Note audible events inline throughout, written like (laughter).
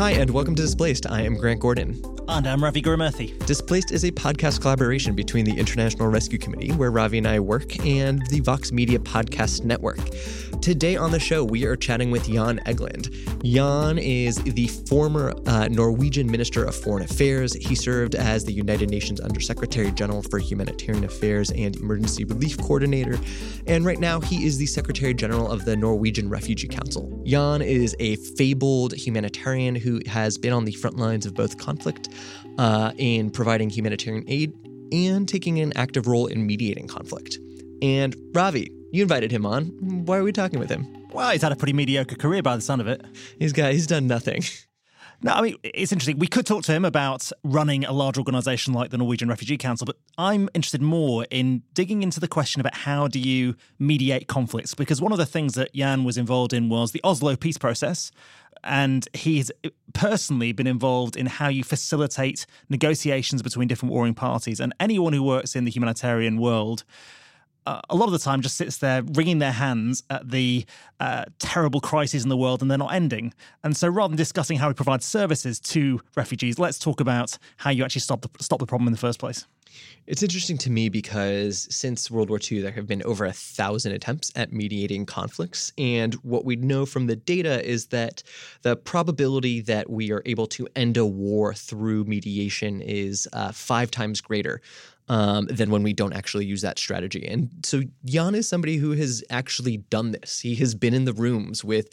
Hi, and welcome to Displaced. I am Grant Gordon. And I'm Ravi Gurumurthy. Displaced is a podcast collaboration between the International Rescue Committee, where Ravi and I work, and the Vox Media Podcast Network. Today on the show, we are chatting with Jan Egeland. Jan is the former uh, Norwegian Minister of Foreign Affairs. He served as the United Nations Undersecretary General for Humanitarian Affairs and Emergency Relief Coordinator. And right now, he is the Secretary General of the Norwegian Refugee Council. Jan is a fabled humanitarian who has been on the front lines of both conflict uh, in providing humanitarian aid and taking an active role in mediating conflict. And Ravi, you invited him on. Why are we talking with him? Well, he's had a pretty mediocre career by the sound of it. He's got he's done nothing. (laughs) No, I mean, it's interesting. We could talk to him about running a large organisation like the Norwegian Refugee Council, but I'm interested more in digging into the question about how do you mediate conflicts? Because one of the things that Jan was involved in was the Oslo peace process. And he's personally been involved in how you facilitate negotiations between different warring parties. And anyone who works in the humanitarian world uh, a lot of the time just sits there wringing their hands at the uh, terrible crises in the world and they're not ending. And so rather than discussing how we provide services to refugees, let's talk about how you actually stop the, stop the problem in the first place. It's interesting to me because since World War II, there have been over a thousand attempts at mediating conflicts. And what we know from the data is that the probability that we are able to end a war through mediation is uh, five times greater um, than when we don't actually use that strategy. And so Jan is somebody who has actually done this. He has been in the rooms with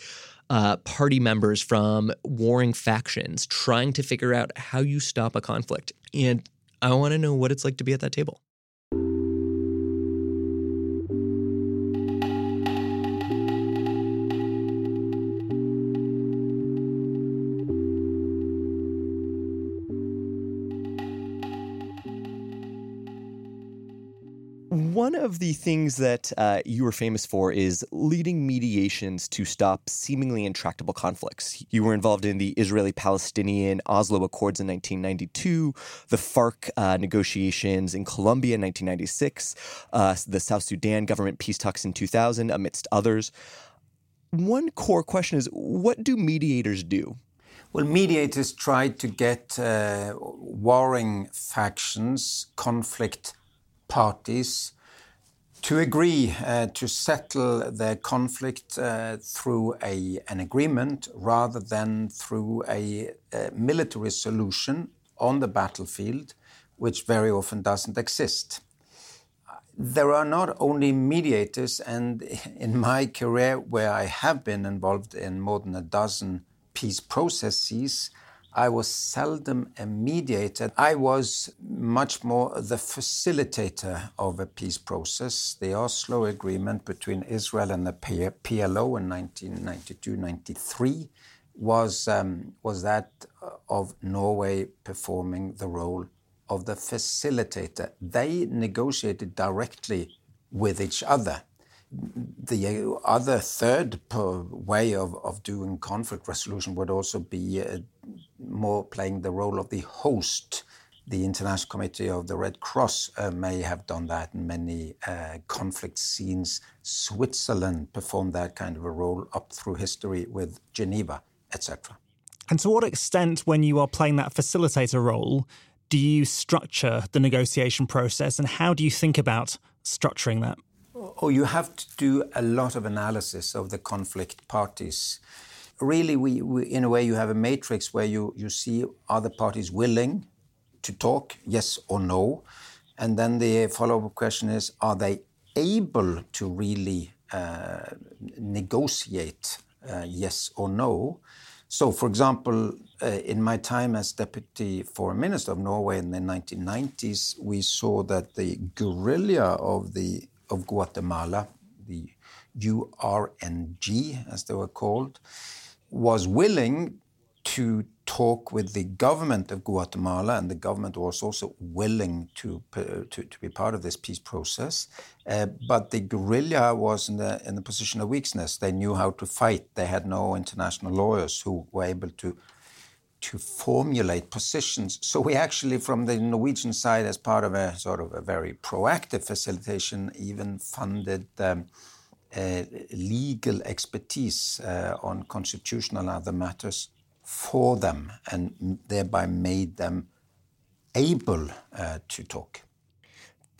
uh, party members from warring factions trying to figure out how you stop a conflict. And I want to know what it's like to be at that table. Of the things that uh, you were famous for is leading mediations to stop seemingly intractable conflicts. You were involved in the Israeli Palestinian Oslo Accords in 1992, the FARC uh, negotiations in Colombia in 1996, uh, the South Sudan government peace talks in 2000, amidst others. One core question is what do mediators do? Well, mediators try to get uh, warring factions, conflict parties to agree uh, to settle the conflict uh, through a, an agreement rather than through a, a, military solution on the battlefield, which very often doesn't exist. There are not only mediators, and (laughs) in my career, where I have been involved in more than a dozen peace processes, I was seldom a mediator. I was much more the facilitator of a peace process. The Oslo Agreement between Israel and the PLO in 1992-93 was um, was that of Norway performing the role of the facilitator. They negotiated directly with each other the other third way of, of doing conflict resolution would also be uh, more playing the role of the host. The International Committee of the Red Cross uh, may have done that in many uh, conflict scenes. Switzerland performed that kind of a role up through history with Geneva, etc. And to what extent, when you are playing that facilitator role, do you structure the negotiation process and how do you think about structuring that? Oh, you have to do a lot of analysis of the conflict parties. Really, we, we, in a way, you have a matrix where you, you see are the parties willing to talk, yes or no? And then the follow up question is are they able to really uh, negotiate, uh, yes or no? So, for example, uh, in my time as Deputy Foreign Minister of Norway in the 1990s, we saw that the guerrilla of the of Guatemala, the URNG, as they were called, was willing to talk with the government of Guatemala, and the government was also willing to to, to be part of this peace process. Uh, but the guerrilla was in the in the position of weakness. They knew how to fight. They had no international lawyers who were able to to formulate positions. So we actually, from the Norwegian side, as part of a sort of a very proactive facilitation, even funded um, uh, legal expertise uh, on constitutional and other matters for them and thereby made them able uh, to talk.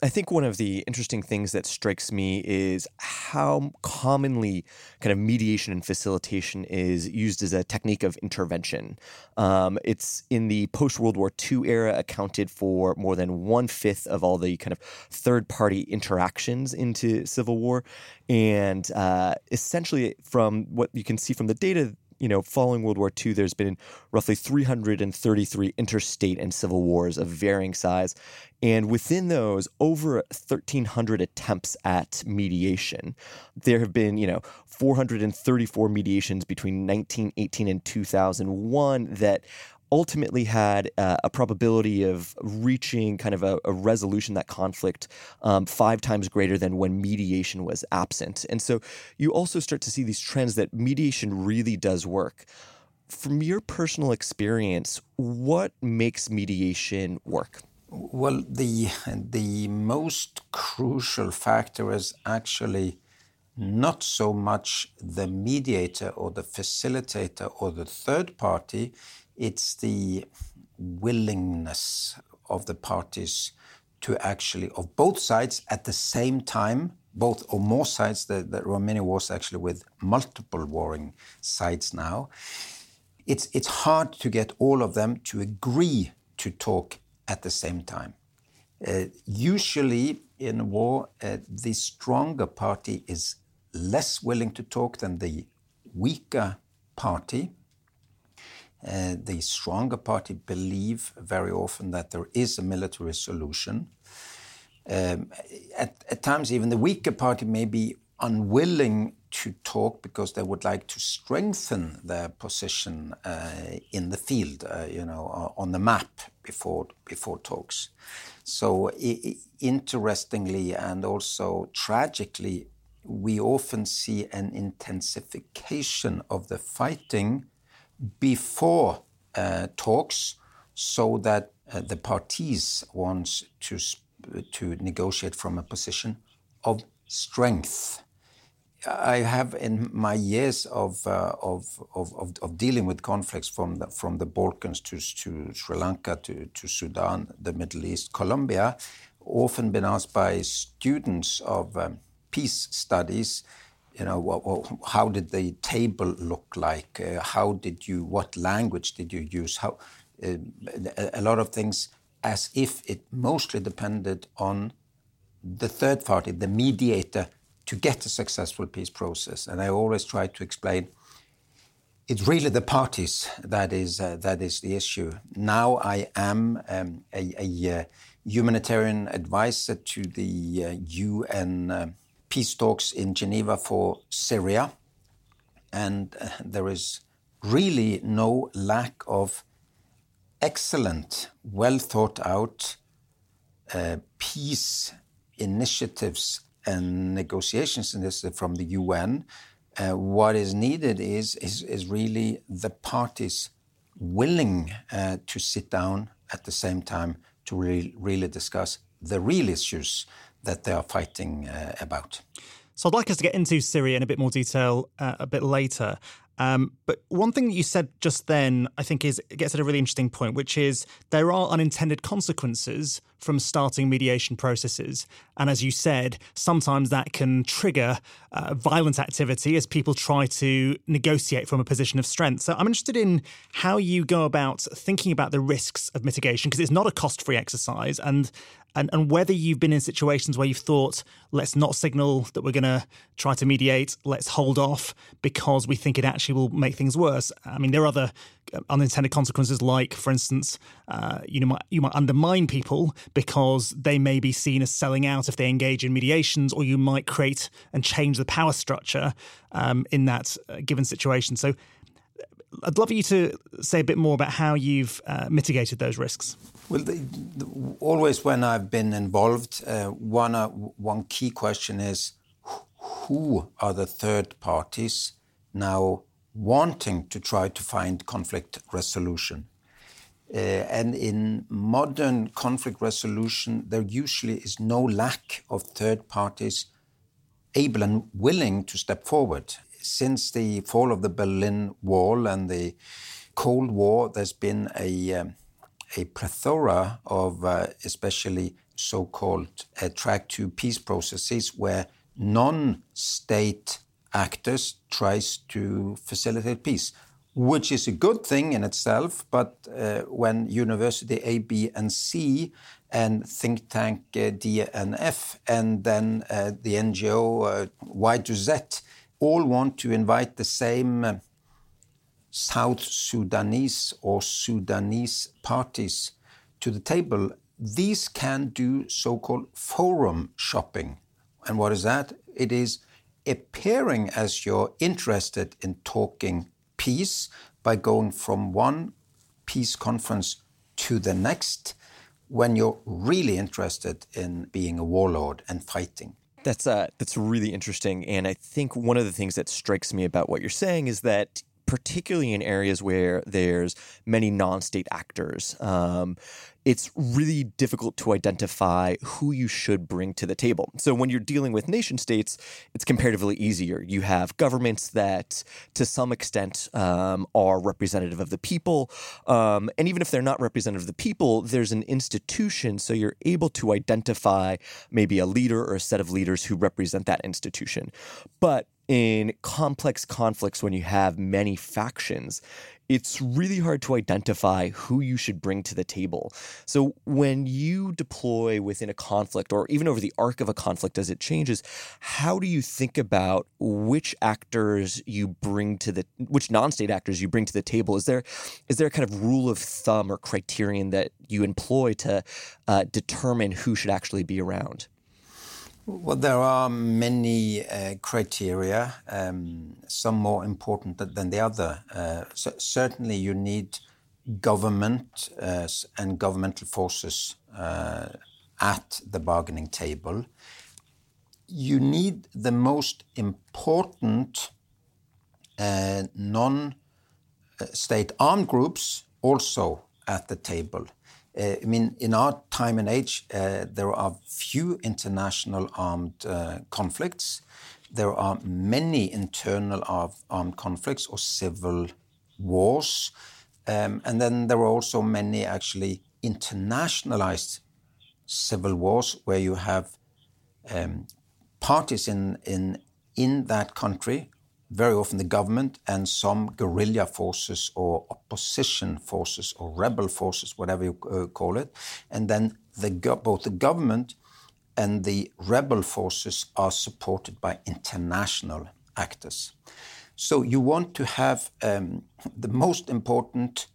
I think one of the interesting things that strikes me is how commonly kind of mediation and facilitation is used as a technique of intervention. Um, it's in the post World War II era accounted for more than one fifth of all the kind of third party interactions into civil war. And uh, essentially, from what you can see from the data, you know, following World War II, there's been roughly 333 interstate and civil wars of varying size. And within those, over 1,300 attempts at mediation. There have been, you know, 434 mediations between 1918 and 2001 that ultimately had uh, a probability of reaching kind of a, a resolution that conflict um, five times greater than when mediation was absent. And so you also start to see these trends that mediation really does work. From your personal experience, what makes mediation work? Well, the the most crucial factor is actually not so much the mediator or the facilitator or the third party it's the willingness of the parties to actually, of both sides at the same time, both or more sides. There, there are many wars actually with multiple warring sides now. It's, it's hard to get all of them to agree to talk at the same time. Uh, usually in war, uh, the stronger party is less willing to talk than the weaker party. Uh, the stronger party believe very often that there is a military solution. Um, at, at, times, even the weaker party may be unwilling to talk because they would like to strengthen their position uh, in the field, uh, you know, on the map before before talks. So, interestingly and also tragically, we often see an intensification of the fighting before uh, talks so that uh, the parties want to, to negotiate from a position of strength. I have in my years of, uh, of, of, of, dealing with conflicts from the, from the Balkans to, to Sri Lanka to, to Sudan, the Middle East, Colombia, often been asked by students of um, peace studies you know, how did the table look like? Uh, how did you, what language did you use? How, uh, a lot of things as if it mostly depended on the third party, the mediator, to get a successful peace process. And I always try to explain it's really the parties that is uh, that is the issue. Now I am um, a, a uh, humanitarian advisor to the uh, UN peace talks in Geneva for Syria, and uh, there is really no lack of excellent, well thought out uh, peace initiatives and negotiations this from the UN. Uh, what is needed is, is, is really the parties willing uh, to sit down at the same time to re really discuss the real issues that they are fighting uh, about. So I'd like us to get into Syria in a bit more detail uh, a bit later. Um, but one thing that you said just then, I think, is it gets at a really interesting point, which is there are unintended consequences from starting mediation processes, and as you said, sometimes that can trigger uh, violent activity as people try to negotiate from a position of strength. So I'm interested in how you go about thinking about the risks of mitigation because it's not a cost-free exercise, and and, and whether you've been in situations where you've thought, let's not signal that we're going to try to mediate, let's hold off because we think it actually will make things worse. I mean, there are other uh, unintended consequences, like, for instance, uh, you know, you might undermine people because they may be seen as selling out if they engage in mediations, or you might create and change the power structure um, in that uh, given situation. So, I'd love you to say a bit more about how you've uh, mitigated those risks. Well, the, the, always when I've been involved, uh, one uh, one key question is who are the third parties now wanting to try to find conflict resolution? Uh, and in modern conflict resolution, there usually is no lack of third parties able and willing two step forward. Since the fall of the Berlin Wall and the Cold War, there's been a, um, a plethora of uh, especially so called uh, track to peace processes where non state actors tries to facilitate peace which is a good thing in itself. But uh, when University A, B, and C and think tank uh, DNF and then uh, the NGO uh, Y to Z all want to invite the same uh, South Sudanese or Sudanese parties to the table, these can do so called forum shopping. And what is that? It is appearing as you're interested in talking peace by going from one peace conference to the next when you're really interested in being a warlord and fighting. That's uh, that's really interesting, and I think one of the things that strikes me about what you're saying is that particularly in areas where there's many non-state actors. Um, it's really difficult to identify who you should bring to the table. So when you're dealing with nation states, it's comparatively easier. You have governments that, to some extent, um, are representative of the people, um, and even if they're not representative of the people, there's an institution, so you're able to identify maybe a leader or a set of leaders who represent that institution. But in complex conflicts when you have many factions, it's really hard to identify who you should bring to the table. So when you deploy within a conflict or even over the arc of a conflict as it changes, how do you think about which actors you bring to the which non-state actors you bring to the table? Is there is there a kind of rule of thumb or criterion that you employ to uh, determine who should actually be around? Well, there are many uh, criteria, um, some more important than the other. Uh, so certainly, you need government uh, and governmental forces uh, at the bargaining table. You need the most important uh, non state armed groups also at the table. Uh, I mean, in our time and age, uh, there are few international armed uh, conflicts. There are many internal armed conflicts or civil wars. Um, and then there are also many actually internationalized civil wars where you have um, parties in, in, in that country very often the government and some guerrilla forces or opposition forces or rebel forces, whatever you uh, call it. And then the both the government and the rebel forces are supported by international actors. So you want to have um, the most important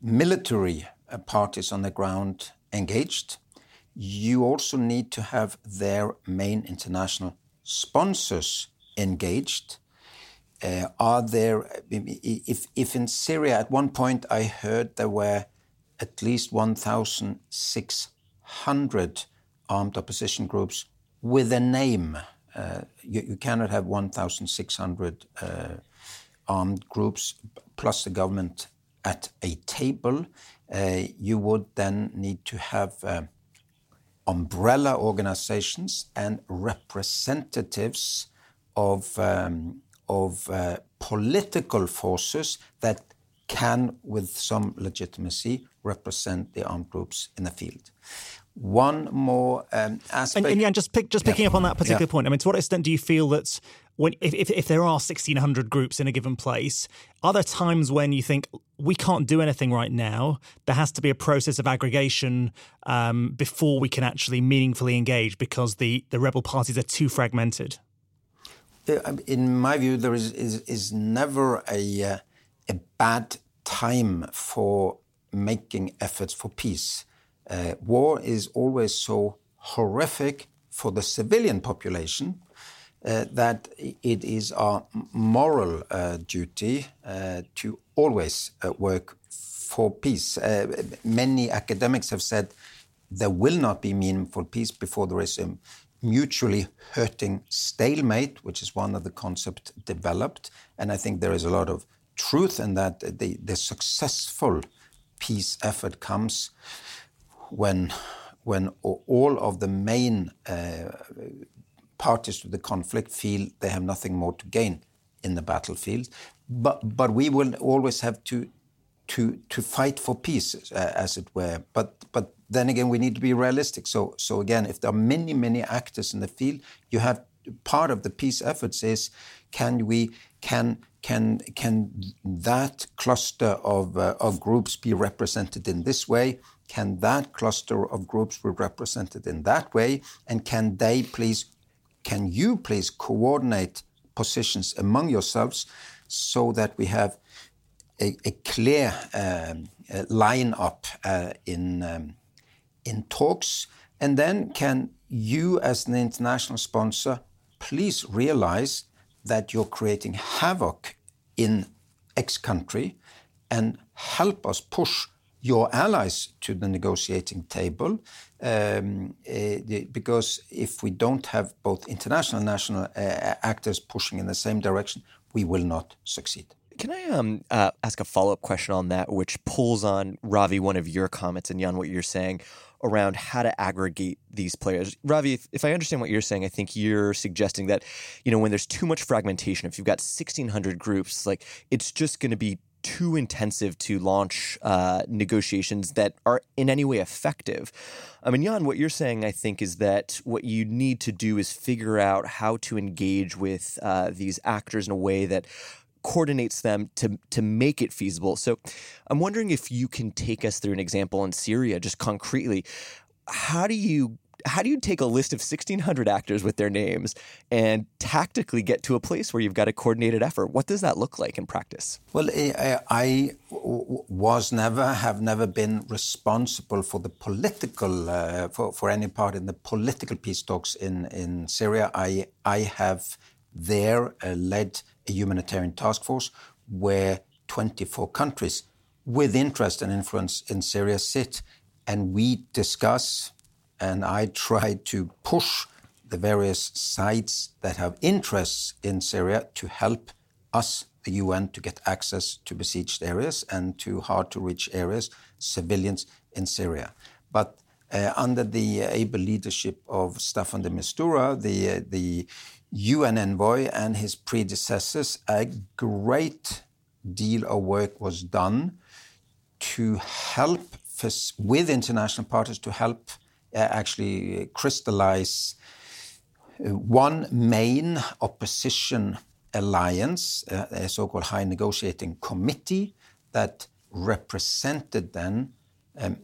military uh, parties on the ground engaged. You also need to have their main international sponsors engaged? Uh, are there, if, if in Syria at one point I heard there were at least 1,600 armed opposition groups with a name. Uh, you, you, cannot have 1,600 uh, armed groups plus the government at a table. Uh, you would then need to have uh, umbrella organizations and representatives of, um, of uh, political forces that can, with some legitimacy, represent the armed groups in the field. One more um, aspect. And, and yeah, just pick, just picking yeah. up on that particular yeah. point. I mean, to what extent do you feel that when if, if, if there are 1600 groups in a given place, are there times when you think we can't do anything right now? There has to be a process of aggregation um, before we can actually meaningfully engage because the the rebel parties are too fragmented. Uh, in my view, there is, is, is never a, uh, a bad time for making efforts for peace. Uh, war is always so horrific for the civilian population uh, that it is our moral uh, duty uh, to always work for peace. many academics have said there will not be meaningful peace before there is a mutually hurting stalemate, which is one of the concepts developed. And I think there is a lot of truth in that. The, the successful peace effort comes when, when all of the main uh, parties to the conflict feel they have nothing more to gain. in the battlefield. But, but we will always have to, to, to fight for peace, uh, as it were. But, but then again, we need to be realistic. So, so again, if there are many, many actors in the field, you have part of the peace efforts is can we can can can that cluster of uh, of groups be represented in this way? Can that cluster of groups be represented in that way? And can they please, can you please coordinate positions among yourselves so that we have a, a clear um, line up uh, in um, in talks? And then can you, as an international sponsor, please realize that you're creating havoc in X country and help us push your allies to the negotiating table um, uh, because if we don't have both international and national uh, actors pushing in the same direction, we will not succeed. Can I um, uh, ask a follow up question on that, which pulls on Ravi, one of your comments, and Jan, what you're saying around how to aggregate these players. Ravi, if, if, I understand what you're saying, I think you're suggesting that, you know, when there's too much fragmentation, if you've got 1,600 groups, like it's just going to be too intensive to launch uh, negotiations that are in any way effective. I mean, Jan, what you're saying, I think, is that what you need to do is figure out how to engage with uh, these actors in a way that coordinates them to to make it feasible. So I'm wondering if you can take us through an example in Syria just concretely. How do you how do you take a list of 1600 actors with their names and tactically get to a place where you've got a coordinated effort what does that look like in practice well i, was never have never been responsible for the political uh, for, for any part in the political peace talks in in syria i i have there uh, led a humanitarian task force where 24 countries with interest and influence in Syria sit, and we discuss, and I try to push the various sides that have interests in Syria to help us, the UN, to get access to besieged areas and to hard to reach areas, civilians in Syria. But uh, under the able leadership of Staffan de Mistura, the, uh, the UN envoy and his predecessors, a great deal of work was done to help with international partners to help uh, actually crystallize uh, one main opposition alliance, uh, a so-called high negotiating committee that represented then um,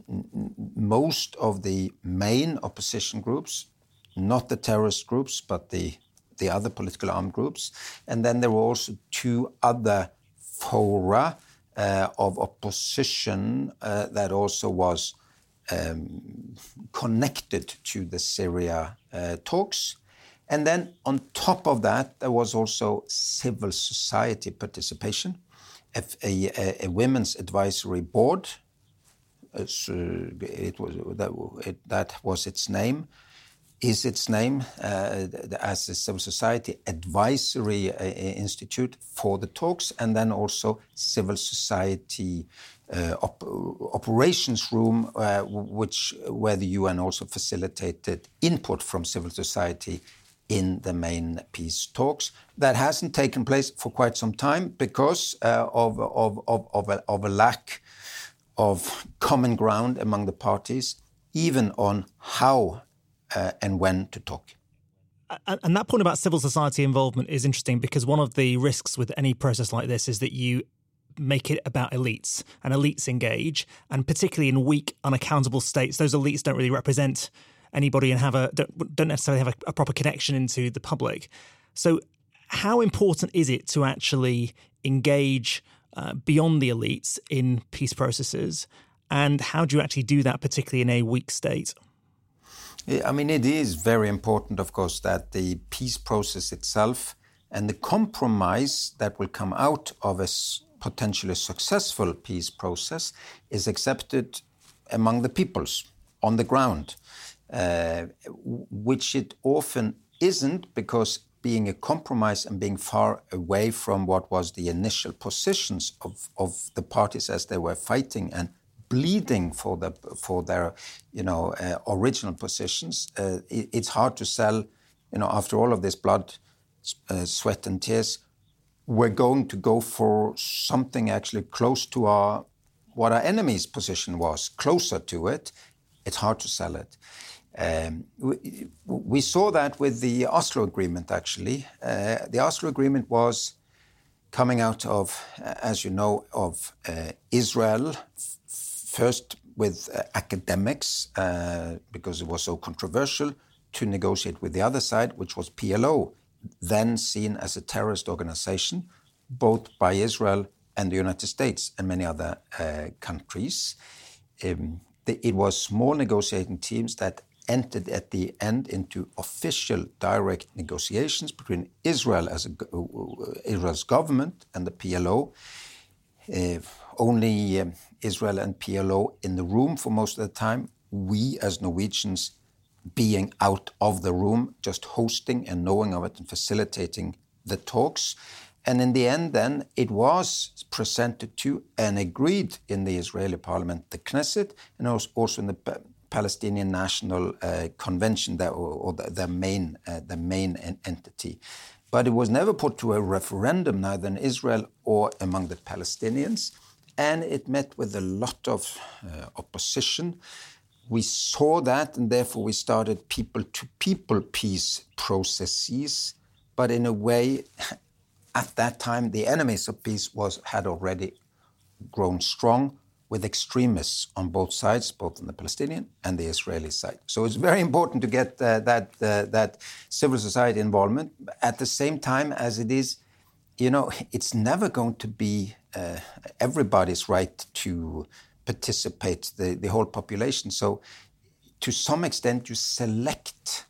most of the main opposition groups, not the terrorist groups, but the the other political armed groups. And then there were also two other fora uh, of opposition uh, that also was um, connected to the Syria uh, talks. And then on top of that, there was also civil society participation, a, a, a women's advisory board. Uh, it was, that, it, that was its name, is its name uh, as a civil society advisory uh, institute for the talks, and then also civil society uh, op operations room, uh, which where the UN also facilitated input from civil society in the main peace talks. That hasn't taken place for quite some time because uh, of, of, of, of, a, of a lack of common ground among the parties, even on how uh, and when to talk. And that point about civil society involvement is interesting because one of the risks with any process like this is that you make it about elites and elites engage. And particularly in weak, unaccountable states, those elites don't really represent anybody and have a don't, necessarily have a, a proper connection into the public. So, how important is it to actually engage uh, beyond the elites in peace processes? And how do you actually do that, particularly in a weak state? I mean, it is very important, of course, that the peace process itself and the compromise that will come out of a potentially successful peace process is accepted among the peoples on the ground, uh, which it often isn't because being a compromise and being far away from what was the initial positions of, of the parties as they were fighting and bleeding for the for their you know uh, original positions. Uh, it, it's hard to sell, you know, after all of this blood, uh, sweat, and tears. We're going to go for something actually close to our what our enemy's position was, closer to it, it's hard to sell it. Um, we, we, saw that with the Oslo Agreement, actually. Uh, the Oslo Agreement was coming out of, as you know, of uh, Israel, first with uh, academics, uh, because it was so controversial, to negotiate with the other side, which was PLO, then seen as a terrorist organization, both by Israel and the United States and many other uh, countries. Um, the, it was small negotiating teams that entered at the end into official direct negotiations between Israel as a, Israel's government and the PLO. Uh, only um, Israel and PLO in the room for most of the time. We as Norwegians being out of the room, just hosting and knowing of it and facilitating the talks. And in the end, then, it was presented to and agreed in the Israeli parliament, the Knesset, and also in the Palestinian National uh, Convention, that, or, or the, the, main, uh, the main entity. But it was never put to a referendum, neither in Israel or among the Palestinians. And it met with a lot of uh, opposition. We saw that, and therefore we started people to people peace processes. But in a way, (laughs) at that time, the enemies of peace was, had already grown strong with extremists on both sides, both on the Palestinian and the Israeli side. So it's very important to get uh, that uh, that civil society involvement. At the same time, as it is, you know, (laughs) it's never going to be uh, everybody's right to participate, the, the whole population. So to some extent, you select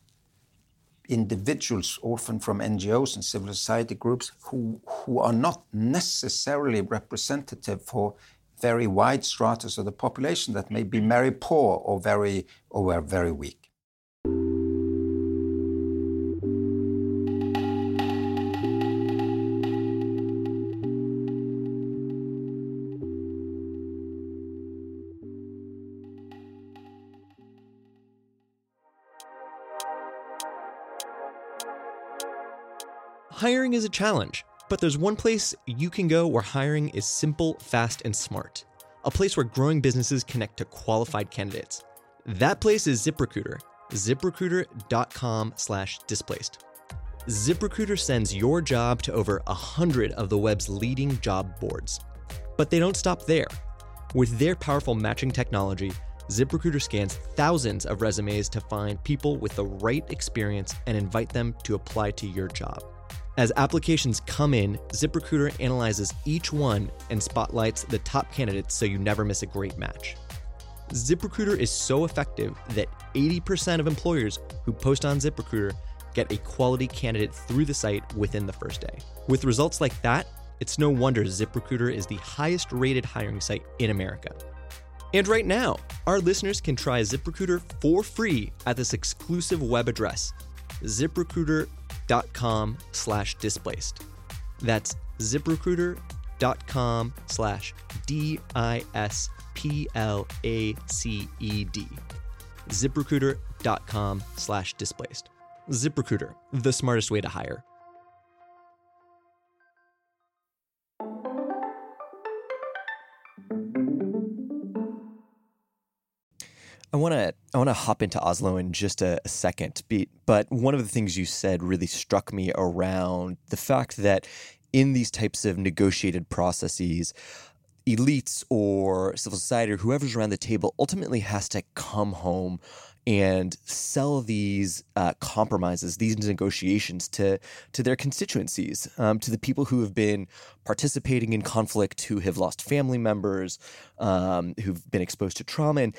individuals, often from NGOs and civil society groups, who, who are not necessarily representative for very wide stratas of the population that may be very poor or very or very weak. Is a challenge, but there's one place you can go where hiring is simple, fast, and smart. A place where growing businesses connect to qualified candidates. That place is ZipRecruiter. ZipRecruiter.com slash displaced. ZipRecruiter sends your job to over a 100 of the web's leading job boards. But they don't stop there. With their powerful matching technology, ZipRecruiter scans thousands of resumes to find people with the right experience and invite them to apply to your job. As applications come in, ZipRecruiter analyzes each one and spotlights the top candidates so you never miss a great match. ZipRecruiter is so effective that 80% of employers who post on ZipRecruiter get a quality candidate through the site within the first day. With results like that, it's no wonder ZipRecruiter is the highest rated hiring site in America. And right now, our listeners can try ZipRecruiter for free at this exclusive web address, ZipRecruiter.com ziprecruiter.com slash displaced. That's ziprecruiter.com slash D I S P L A C E D. ziprecruiter.com slash displaced. ZipRecruiter, the smartest way to hire. I want to I want to hop into Oslo in just a, a second, but one of the things you said really struck me around the fact that in these types of negotiated processes, elites or civil society or whoever's around the table ultimately has to come home and sell these uh, compromises, these negotiations to to their constituencies, um, to the people who have been participating in conflict, who have lost family members, um, who've been exposed to trauma, and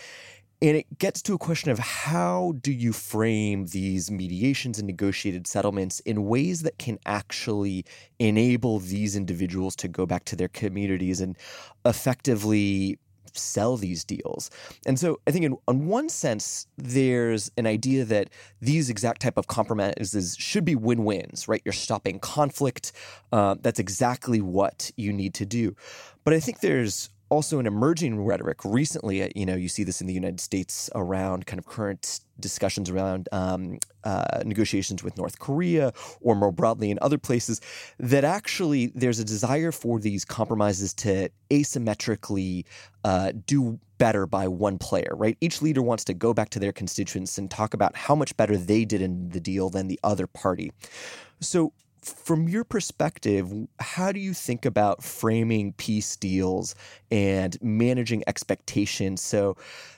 and it gets to a question of how do you frame these mediations and negotiated settlements in ways that can actually enable these individuals to go back to their communities and effectively sell these deals. And so I think in on one sense there's an idea that these exact type of compromises should be win-wins, right? You're stopping conflict. Uh, that's exactly what you need to do. But I think there's also an emerging rhetoric recently. Uh, you know, you see this in the United States around kind of current discussions around um, uh, negotiations with North Korea or more broadly in other places, that actually there's a desire for these compromises to asymmetrically uh, do better by one player, right? Each leader wants to go back to their constituents and talk about how much better they did in the deal than the other party. So, from your perspective, how do you think about framing peace deals and managing expectations so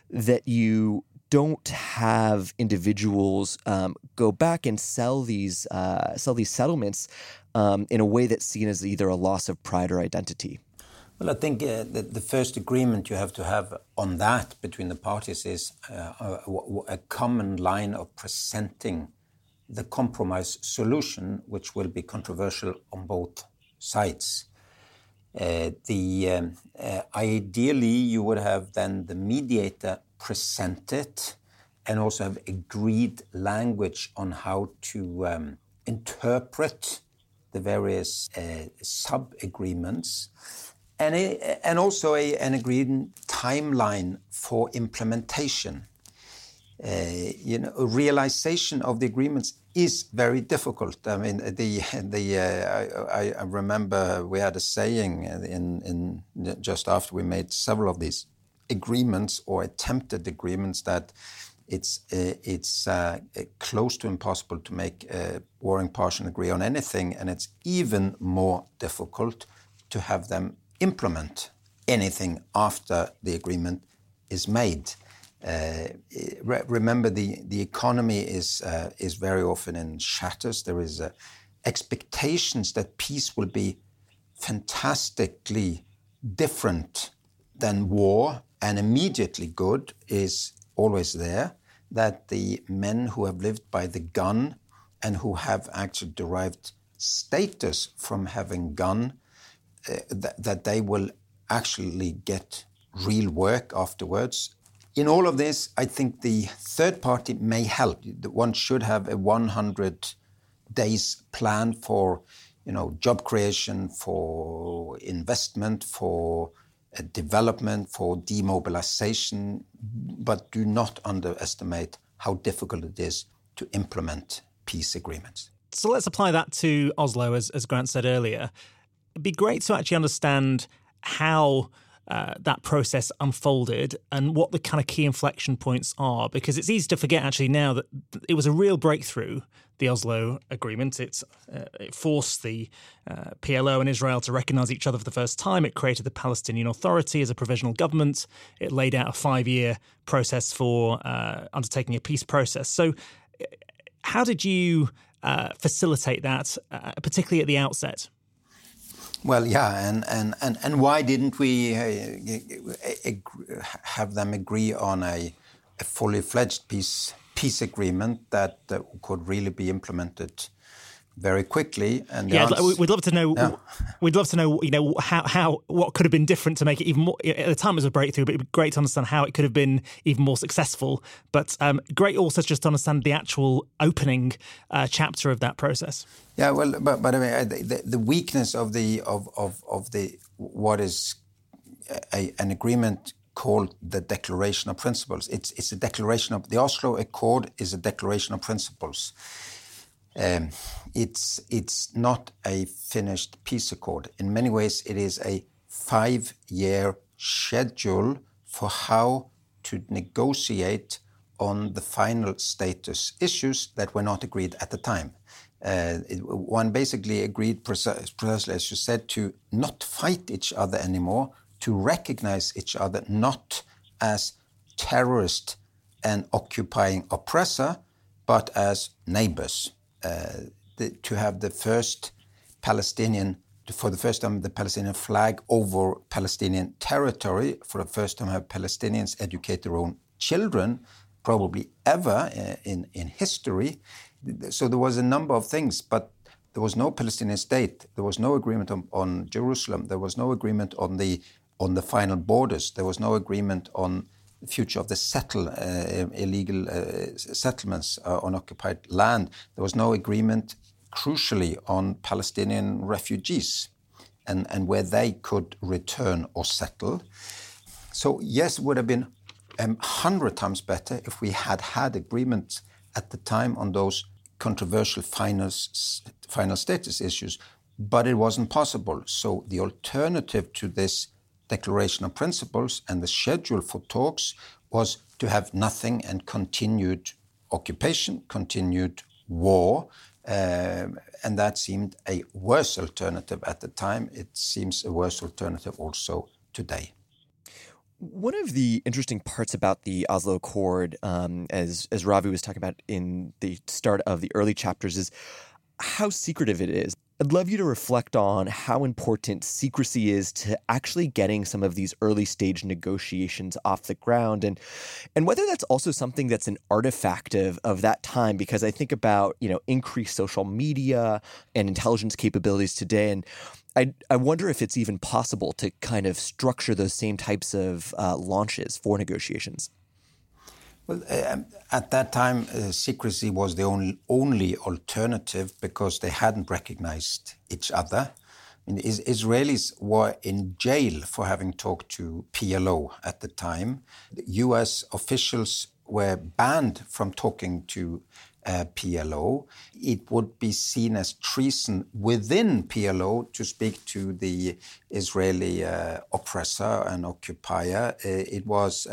that you don't have individuals um, go back and sell these uh, sell these settlements um, in a way that's seen as either a loss of pride or identity? Well, I think uh, the, the, first agreement you have to have on that between the parties is uh, a, a, common line of presenting the compromise solution, which will be controversial on both sides. Uh, the um, uh, ideally you would have then the mediator present it and also have agreed language on how to um, interpret the various uh, sub agreements and, a, and also a, an agreed timeline for implementation. Uh, you know, a realization of the agreements is very difficult. I mean, the the uh, I, I, remember we had a saying in in just after we made several of these agreements or attempted agreements that it's uh, it's uh, close to impossible to make a warring party agree on anything, and it's even more difficult to have them implement anything after the agreement is made. Uh, re remember, the, the economy is, uh, is very often in shatters. There is uh, expectations that peace will be fantastically different than war and immediately good is always there. That the men who have lived by the gun and who have actually derived status from having gun, uh, th that they will actually get real work afterwards in all of this, I think the third party may help. One should have a 100 days plan for, you know, job creation, for investment, for uh, development, for demobilization, but do not underestimate how difficult it is to implement peace agreements. So let's apply that to Oslo, as, as Grant said earlier. It'd be great to actually understand how uh, that process unfolded and what the kind of key inflection points are because it's easy to forget actually now that it was a real breakthrough the Oslo Agreement. It's, uh, it forced the uh, PLO and Israel to recognize each other for the first time. It created the Palestinian Authority as a provisional government. It laid out a five year process for uh, undertaking a peace process. So, uh, how did you facilitate that, particularly at the outset? Well, yeah, and, and, and, and why didn't we uh, have them agree on a, a fully fledged peace, peace agreement that uh, could really be implemented very quickly. And yeah, answer, we'd love to know. We'd love to know, you know, how how what could have been different to make it even more. At the time, it was a breakthrough, but it'd be great to understand how it could have been even more successful. But um, great also just to understand the actual opening uh, chapter of that process. Yeah, well, but but I mean, the, the weakness of the of of of the what is a, an agreement called the Declaration of Principles. It's it's a declaration of the Oslo Accord is a declaration of principles. Um, it's it's not a finished peace accord. In many ways, it is a five-year schedule for how to negotiate on the final status issues that were not agreed at the time. Uh, it, one basically agreed, precisely as you said, to not fight each other anymore, to recognize each other not as terrorist and occupying oppressor, but as neighbors. The, to have the first Palestinian, for the first time, the Palestinian flag over Palestinian territory. For the first time, have Palestinians educate their own children, probably ever uh, in, in history. So there was a number of things, but there was no Palestinian state. There was no agreement on, on Jerusalem. There was no agreement on the on the final borders. There was no agreement on future of the settle uh, illegal uh, settlements uh, on occupied land. There was no agreement, crucially, on Palestinian refugees. and, and where they could return or settle. So, yes, it would have been a um, hundred times better if we had had agreements at the time on those controversial final, final status issues, but it wasn't possible. So, the alternative to this declaration of principles and the schedule for talks was to have nothing and continued occupation, continued war, um, and that seemed a worse alternative at the time. It seems a worse alternative also today. One of the interesting parts about the Oslo Accord, um, as as Ravi was talking about in the start of the early chapters, is how secretive it is. I'd love you to reflect on how important secrecy is to actually getting some of these early stage negotiations off the ground and and whether that's also something that's an artifact of, of that time because I think about, you know, increased social media and intelligence capabilities today and I, I wonder if it's even possible to kind of structure those same types of uh, launches for negotiations. Well, um, at that time, uh, secrecy was the only, only alternative because they hadn't recognized each other. I mean, is, Israelis were in jail for having talked to PLO at the time. The U.S. officials were banned from talking to uh, PLO. It would be seen as treason within PLO to speak to the Israeli uh, oppressor and occupier. It was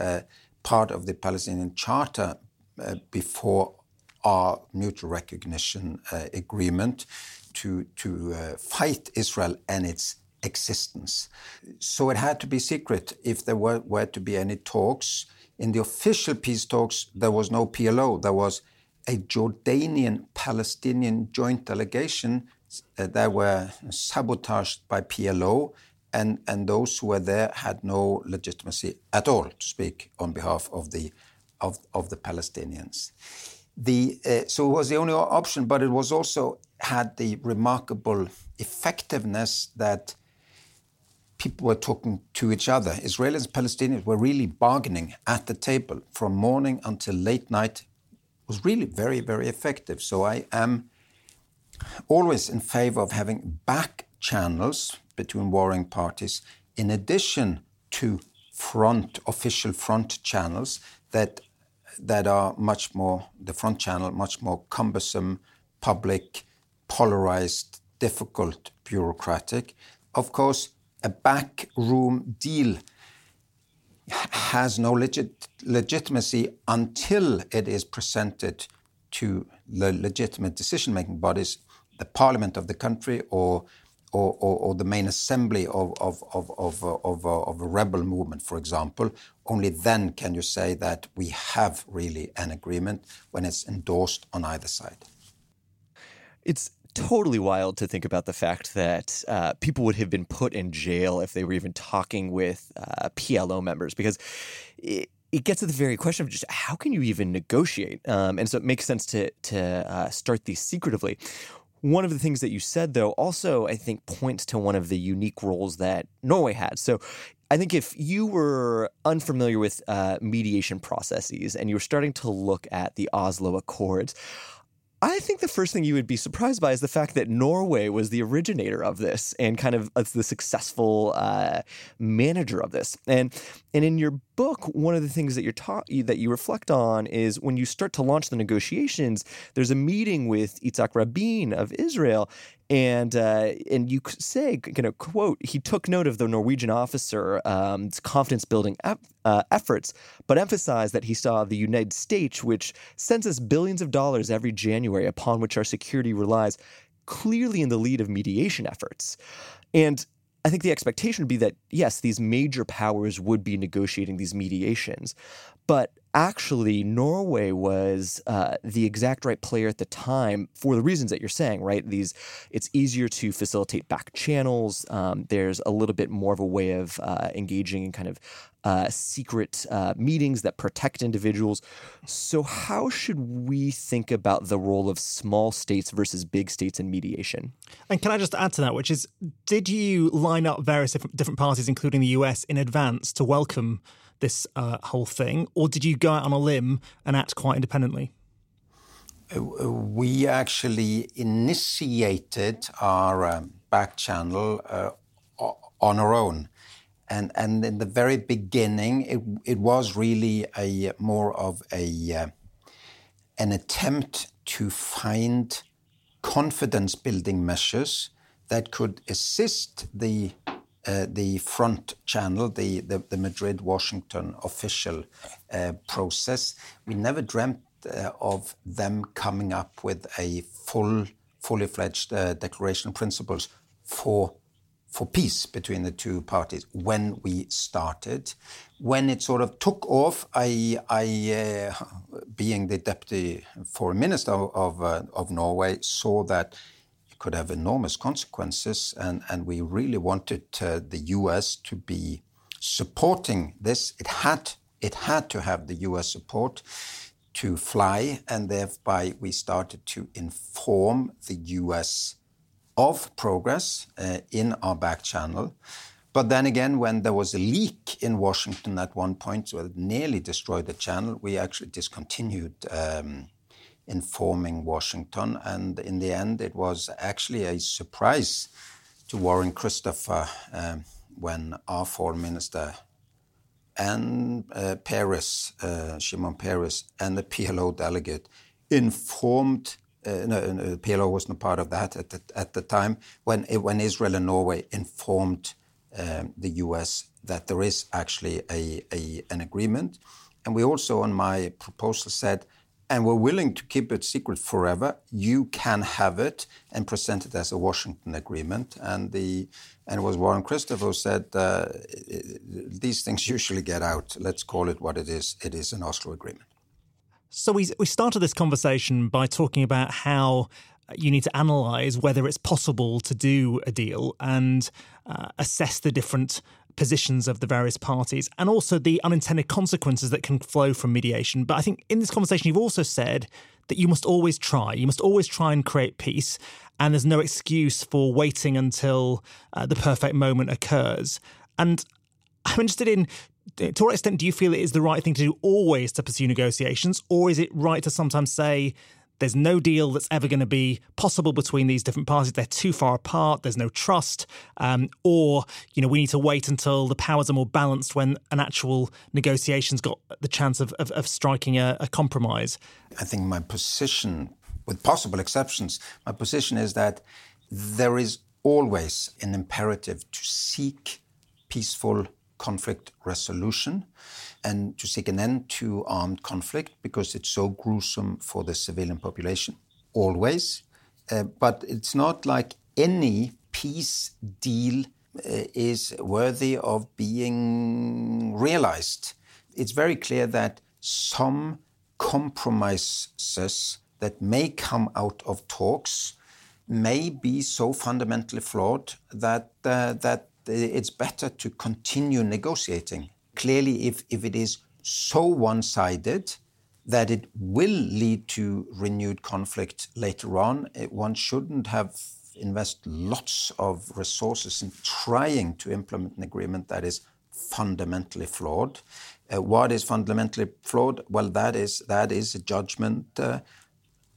part of the Palestinian Charter uh, before our mutual recognition uh, agreement to, to uh, fight Israel and its existence. So it had to be secret if there were, were to be any talks. In the official peace talks, there was no PLO. There was a Jordanian Palestinian joint delegation that were sabotaged by PLO and, and those who were there had no legitimacy at all to speak on behalf of the, of, of the Palestinians. The, uh, so it was the only option, but it was also had the remarkable effectiveness that people were talking to each other. Israelis and Palestinians were really bargaining at the table from morning until late night. It was really very, very effective. So I am always in favor of having back channels between warring parties, in addition to front official front channels that that are much more the front channel much more cumbersome, public, polarized, difficult, bureaucratic. Of course, a backroom deal has no legit, legitimacy until it is presented to the legitimate decision-making bodies, the parliament of the country or or, or, or, the main assembly of, of, of, of, of, of, a rebel movement, for example, only then can you say that we have really an agreement when it's endorsed on either side. It's totally wild to think about the fact that uh, people would have been put in jail if they were even talking with uh, PLO members because it, it gets to the very question of just how can you even negotiate? Um, and so it makes sense to to uh, start these secretively. One of the things that you said, though, also I think points to one of the unique roles that Norway had. So I think if you were unfamiliar with uh, mediation processes and you were starting to look at the Oslo Accords, I think the first thing you would be surprised by is the fact that Norway was the originator of this and kind of the successful uh, manager of this. And and in your book, one of the things that you're taught that you reflect on is when you start to launch the negotiations. There's a meeting with Itzhak Rabin of Israel, and uh, and you say, you know, quote, he took note of the Norwegian officer's um, confidence building ep- uh, efforts, but emphasized that he saw the United States, which sends us billions of dollars every January, upon which our security relies, clearly in the lead of mediation efforts. And I think the expectation would be that, yes, these major powers would be negotiating these mediations, but actually, Norway was uh, the exact right player at the time for the reasons that you're saying, right? These, it's easier to facilitate back channels. Um, there's a little bit more of a way of uh, engaging in kind of uh, secret uh, meetings that protect individuals. So, how should we think about the role of small states versus big states in mediation? And can I just add to that, which is, did you line up various different, different parties, including the US, in advance to welcome? This uh, whole thing, or did you go out on a limb and act quite independently? Uh, we actually initiated our um, back channel uh, on our own. And, and in the very beginning, it, it was really a more of a uh, an attempt to find confidence building measures that could assist the uh, the front channel, the, the, the Madrid Washington official uh, process. We never dreamt uh, of them coming up with a full, fully fledged uh, declaration of principles for for peace between the two parties when we started. When it sort of took off, I, I uh, being the deputy foreign minister of, of, uh, of, Norway, saw that could have enormous consequences, and, and we really wanted uh, the U.S. to be supporting this. It had it had to have the U.S. support to fly, and thereby we started to inform the U.S of progress uh, in our back channel. But then again, when there was a leak in Washington at one point, so it nearly destroyed the channel, we actually discontinued um, informing Washington. And in the end, it was actually a surprise to Warren Christopher um, when our foreign minister and uh, Peres, uh, Shimon Peres, and the PLO delegate informed uh, no, PLO wasn't part of that at the, at the time when when Israel and Norway informed um, the U.S. that there is actually a, a, an agreement, and we also on my proposal said, and we're willing to keep it secret forever. You can have it and present it as a Washington agreement, and the and it was Warren Christopher who said uh, these things usually get out. Let's call it what it is. It is an Oslo agreement. So we we started this conversation by talking about how you need to analyze whether it's possible to do a deal and uh, assess the different positions of the various parties and also the unintended consequences that can flow from mediation. But I think in this conversation, you've also said that you must always try. You must always try and create peace. And there's no excuse for waiting until uh, the perfect moment occurs. And I'm interested in to what extent do you feel it is the right thing to do always to pursue negotiations, or is it right to sometimes say there's no deal that's ever going to be possible between these different parties? They're too far apart. There's no trust, um, or you know we need to wait until the powers are more balanced when an actual negotiation's got the chance of of, of striking a, a compromise. I think my position, with possible exceptions, my position is that there is always an imperative to seek peaceful conflict resolution and to seek an end to armed conflict because it's so gruesome for the civilian population, always. Uh, but it's not like any peace deal uh, is worthy of being realized. It's very clear that some compromises that may come out of talks may be so fundamentally flawed that uh, that it's better to continue negotiating. Clearly, if, if it is so one sided that it will lead to renewed conflict later on, it, one shouldn't have invest lots of resources in trying to implement an agreement that is fundamentally flawed. Uh, what is fundamentally flawed? Well, that is that is a judgment uh,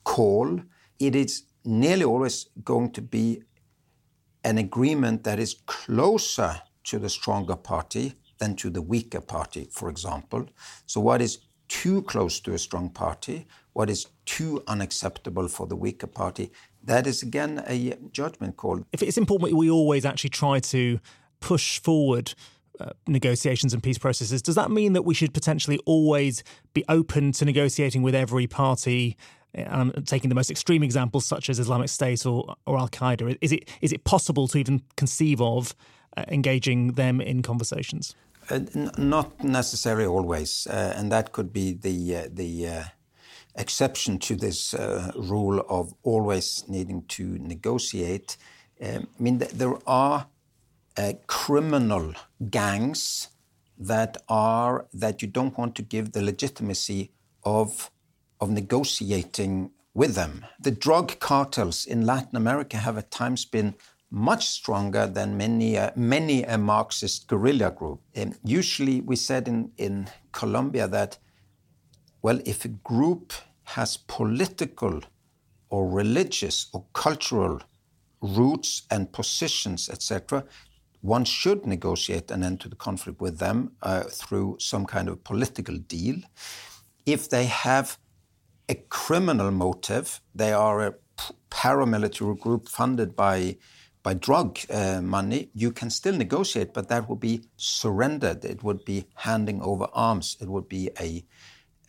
call. It is nearly always going to be an agreement that is closer to the stronger party than to the weaker party, for example. So, what is too close to a strong party, what is too unacceptable for the weaker party, that is again a judgment call. If it's important we always actually try to push forward uh, negotiations and peace processes, does that mean that we should potentially always be open to negotiating with every party and I'm taking the most extreme examples such as Islamic State or, or Al Qaeda. Is it is it possible to even conceive of uh, engaging them in conversations? Uh, n- not necessarily always, uh, and that could be the uh, the uh, exception to this uh, rule of always needing to negotiate. Um, I mean, th- there are criminal gangs that are that you don't want to give the legitimacy of of negotiating with them. The drug cartels in Latin America have at times been much stronger than many uh, many a Marxist guerrilla group. And usually, we said in in Colombia that, well, if a group has political or religious or cultural roots and positions, etc., one should negotiate an end to the conflict with them uh, through some kind of political deal. If they have a criminal motive, they are a paramilitary group funded by by drug uh, money, you can still negotiate, but that would be surrendered. It would be handing over arms. It would be a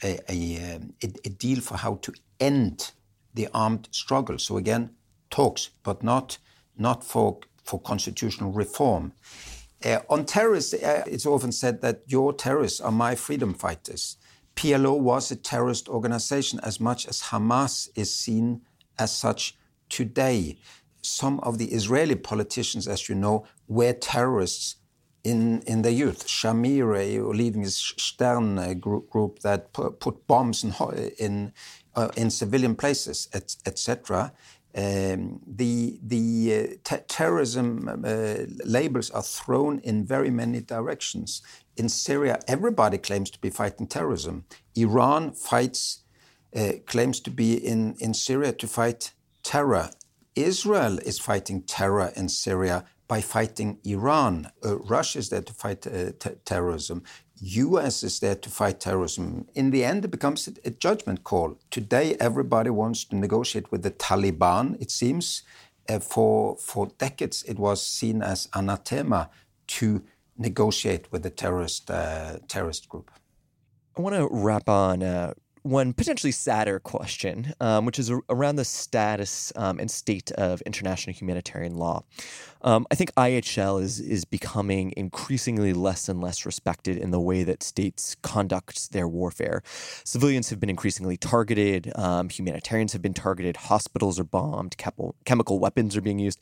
a, a, um, a, deal for how to end the armed struggle. So again, talks, but not not for for constitutional reform. Uh, on terrorists, uh, it's often said that your terrorists are my freedom fighters. PLO was a terrorist organization as much as Hamas is seen as such today. Some of the Israeli politicians, as you know, were terrorists in, in their youth. Shamir, leading Stern uh, group, group that put bombs in, in, uh, in civilian places, etc. Um, the the uh, terrorism uh, labels are thrown in very many directions. In Syria, everybody claims to be fighting terrorism. Iran fights, uh, claims to be in, in Syria to fight terror. Israel is fighting terror in Syria by fighting Iran. Uh, Russia is there to fight uh, terrorism. US is there to fight terrorism. In the end, it becomes a, judgment call. Today, everybody wants to negotiate with the Taliban, it seems. Uh, for, for decades, it was seen as anathema to negotiate with the terrorist, uh, terrorist group. I want to wrap on uh, one potentially sadder question, um, which is around the status um, and state of international humanitarian law. Um, I think IHL is is becoming increasingly less and less respected in the way that states conduct their warfare. Civilians have been increasingly targeted. Um, humanitarians have been targeted. Hospitals are bombed. chemical weapons are being used.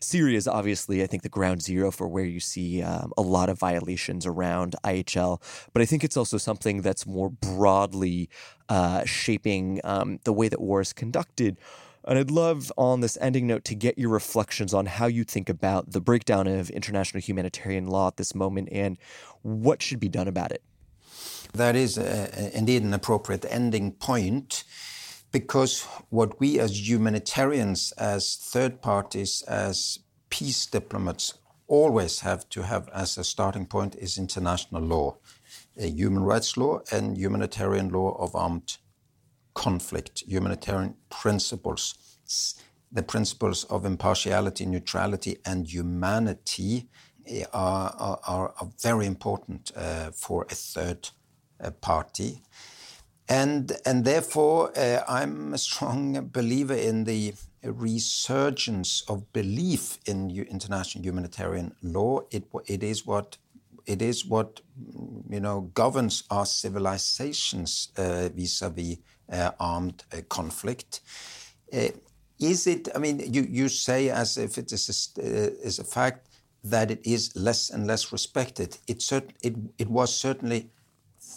Syria is obviously, I think, the ground zero for where you see um, a lot of violations around IHL. But I think it's also something that's more broadly uh, shaping um, the way that war is conducted. And I'd love on this ending note to get your reflections on how you think about the breakdown of international humanitarian law at this moment and what should be done about it. That is uh, indeed an appropriate ending point because what we as humanitarians, as third parties, as peace diplomats always have to have as a starting point is international law, human rights law and humanitarian law of armed conflict, humanitarian principles, the principles of impartiality, neutrality, and humanity eh, are, are, are very important uh, for a third uh, party. And, and therefore, uh, I'm a strong believer in the resurgence of belief in international humanitarian law. It, it is what it is what you know governs our civilizations uh, vis-a-vis uh, armed uh, conflict. Is it? I mean, you, you say as if it is a, is a fact that it is less and less respected. It cert- it, it was certainly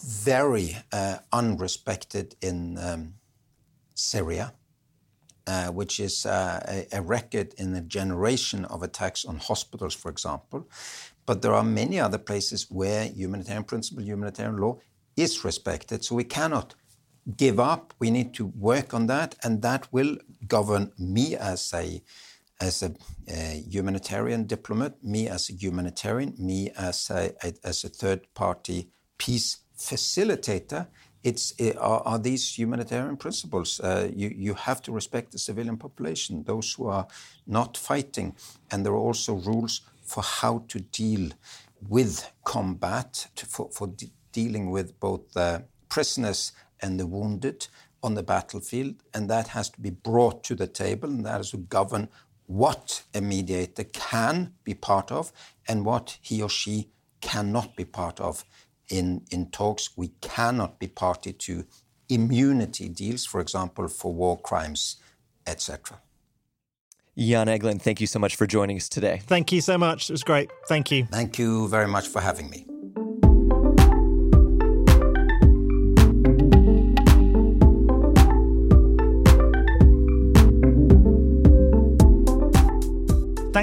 very uh, unrespected in um, Syria, uh, which is uh, a, a, record in a generation of attacks on hospitals, for example. But there are many other places where humanitarian principle, humanitarian law is respected. So we cannot give up. We need to work on that, and that will govern me as a as a, a humanitarian diplomat, me as a humanitarian, me as a, a as a third party peace facilitator. It's are, are these humanitarian principles. Uh, you you have to respect the civilian population, those who are not fighting, and there are also rules for how to deal with combat, to, for, for de dealing with both the prisoners and the wounded on the battlefield, and that has to be brought to the table, and that is to govern what a mediator can be part of and what he or she cannot be part of in, in talks. We cannot be party to immunity deals, for example, for war crimes, etc. Jan Egeland, thank you so much for joining us today. Thank you so much. It was great. Thank you. Thank you very much for having me.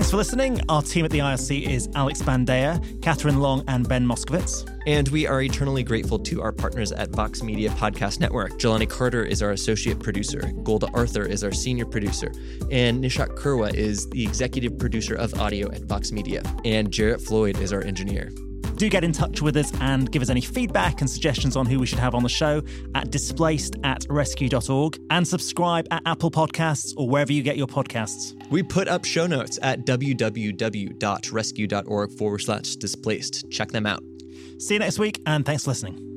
Thanks for listening. Our team at the IRC is Alex Bandea, Catherine Long, and Ben Moskowitz. And we are eternally grateful to our partners at Vox Media Podcast Network. Jelani Carter is our associate producer, Golda Arthur is our senior producer, and Nishat Kurwa is the executive producer of audio at Vox Media, and Jarrett Floyd is our engineer. Do get in touch with us and give us any feedback and suggestions on who we should have on the show at displaced at rescue.org and subscribe at Apple Podcasts or wherever you get your podcasts. We put up show notes at www.rescue.org forward slash displaced. Check them out. See you next week and thanks for listening.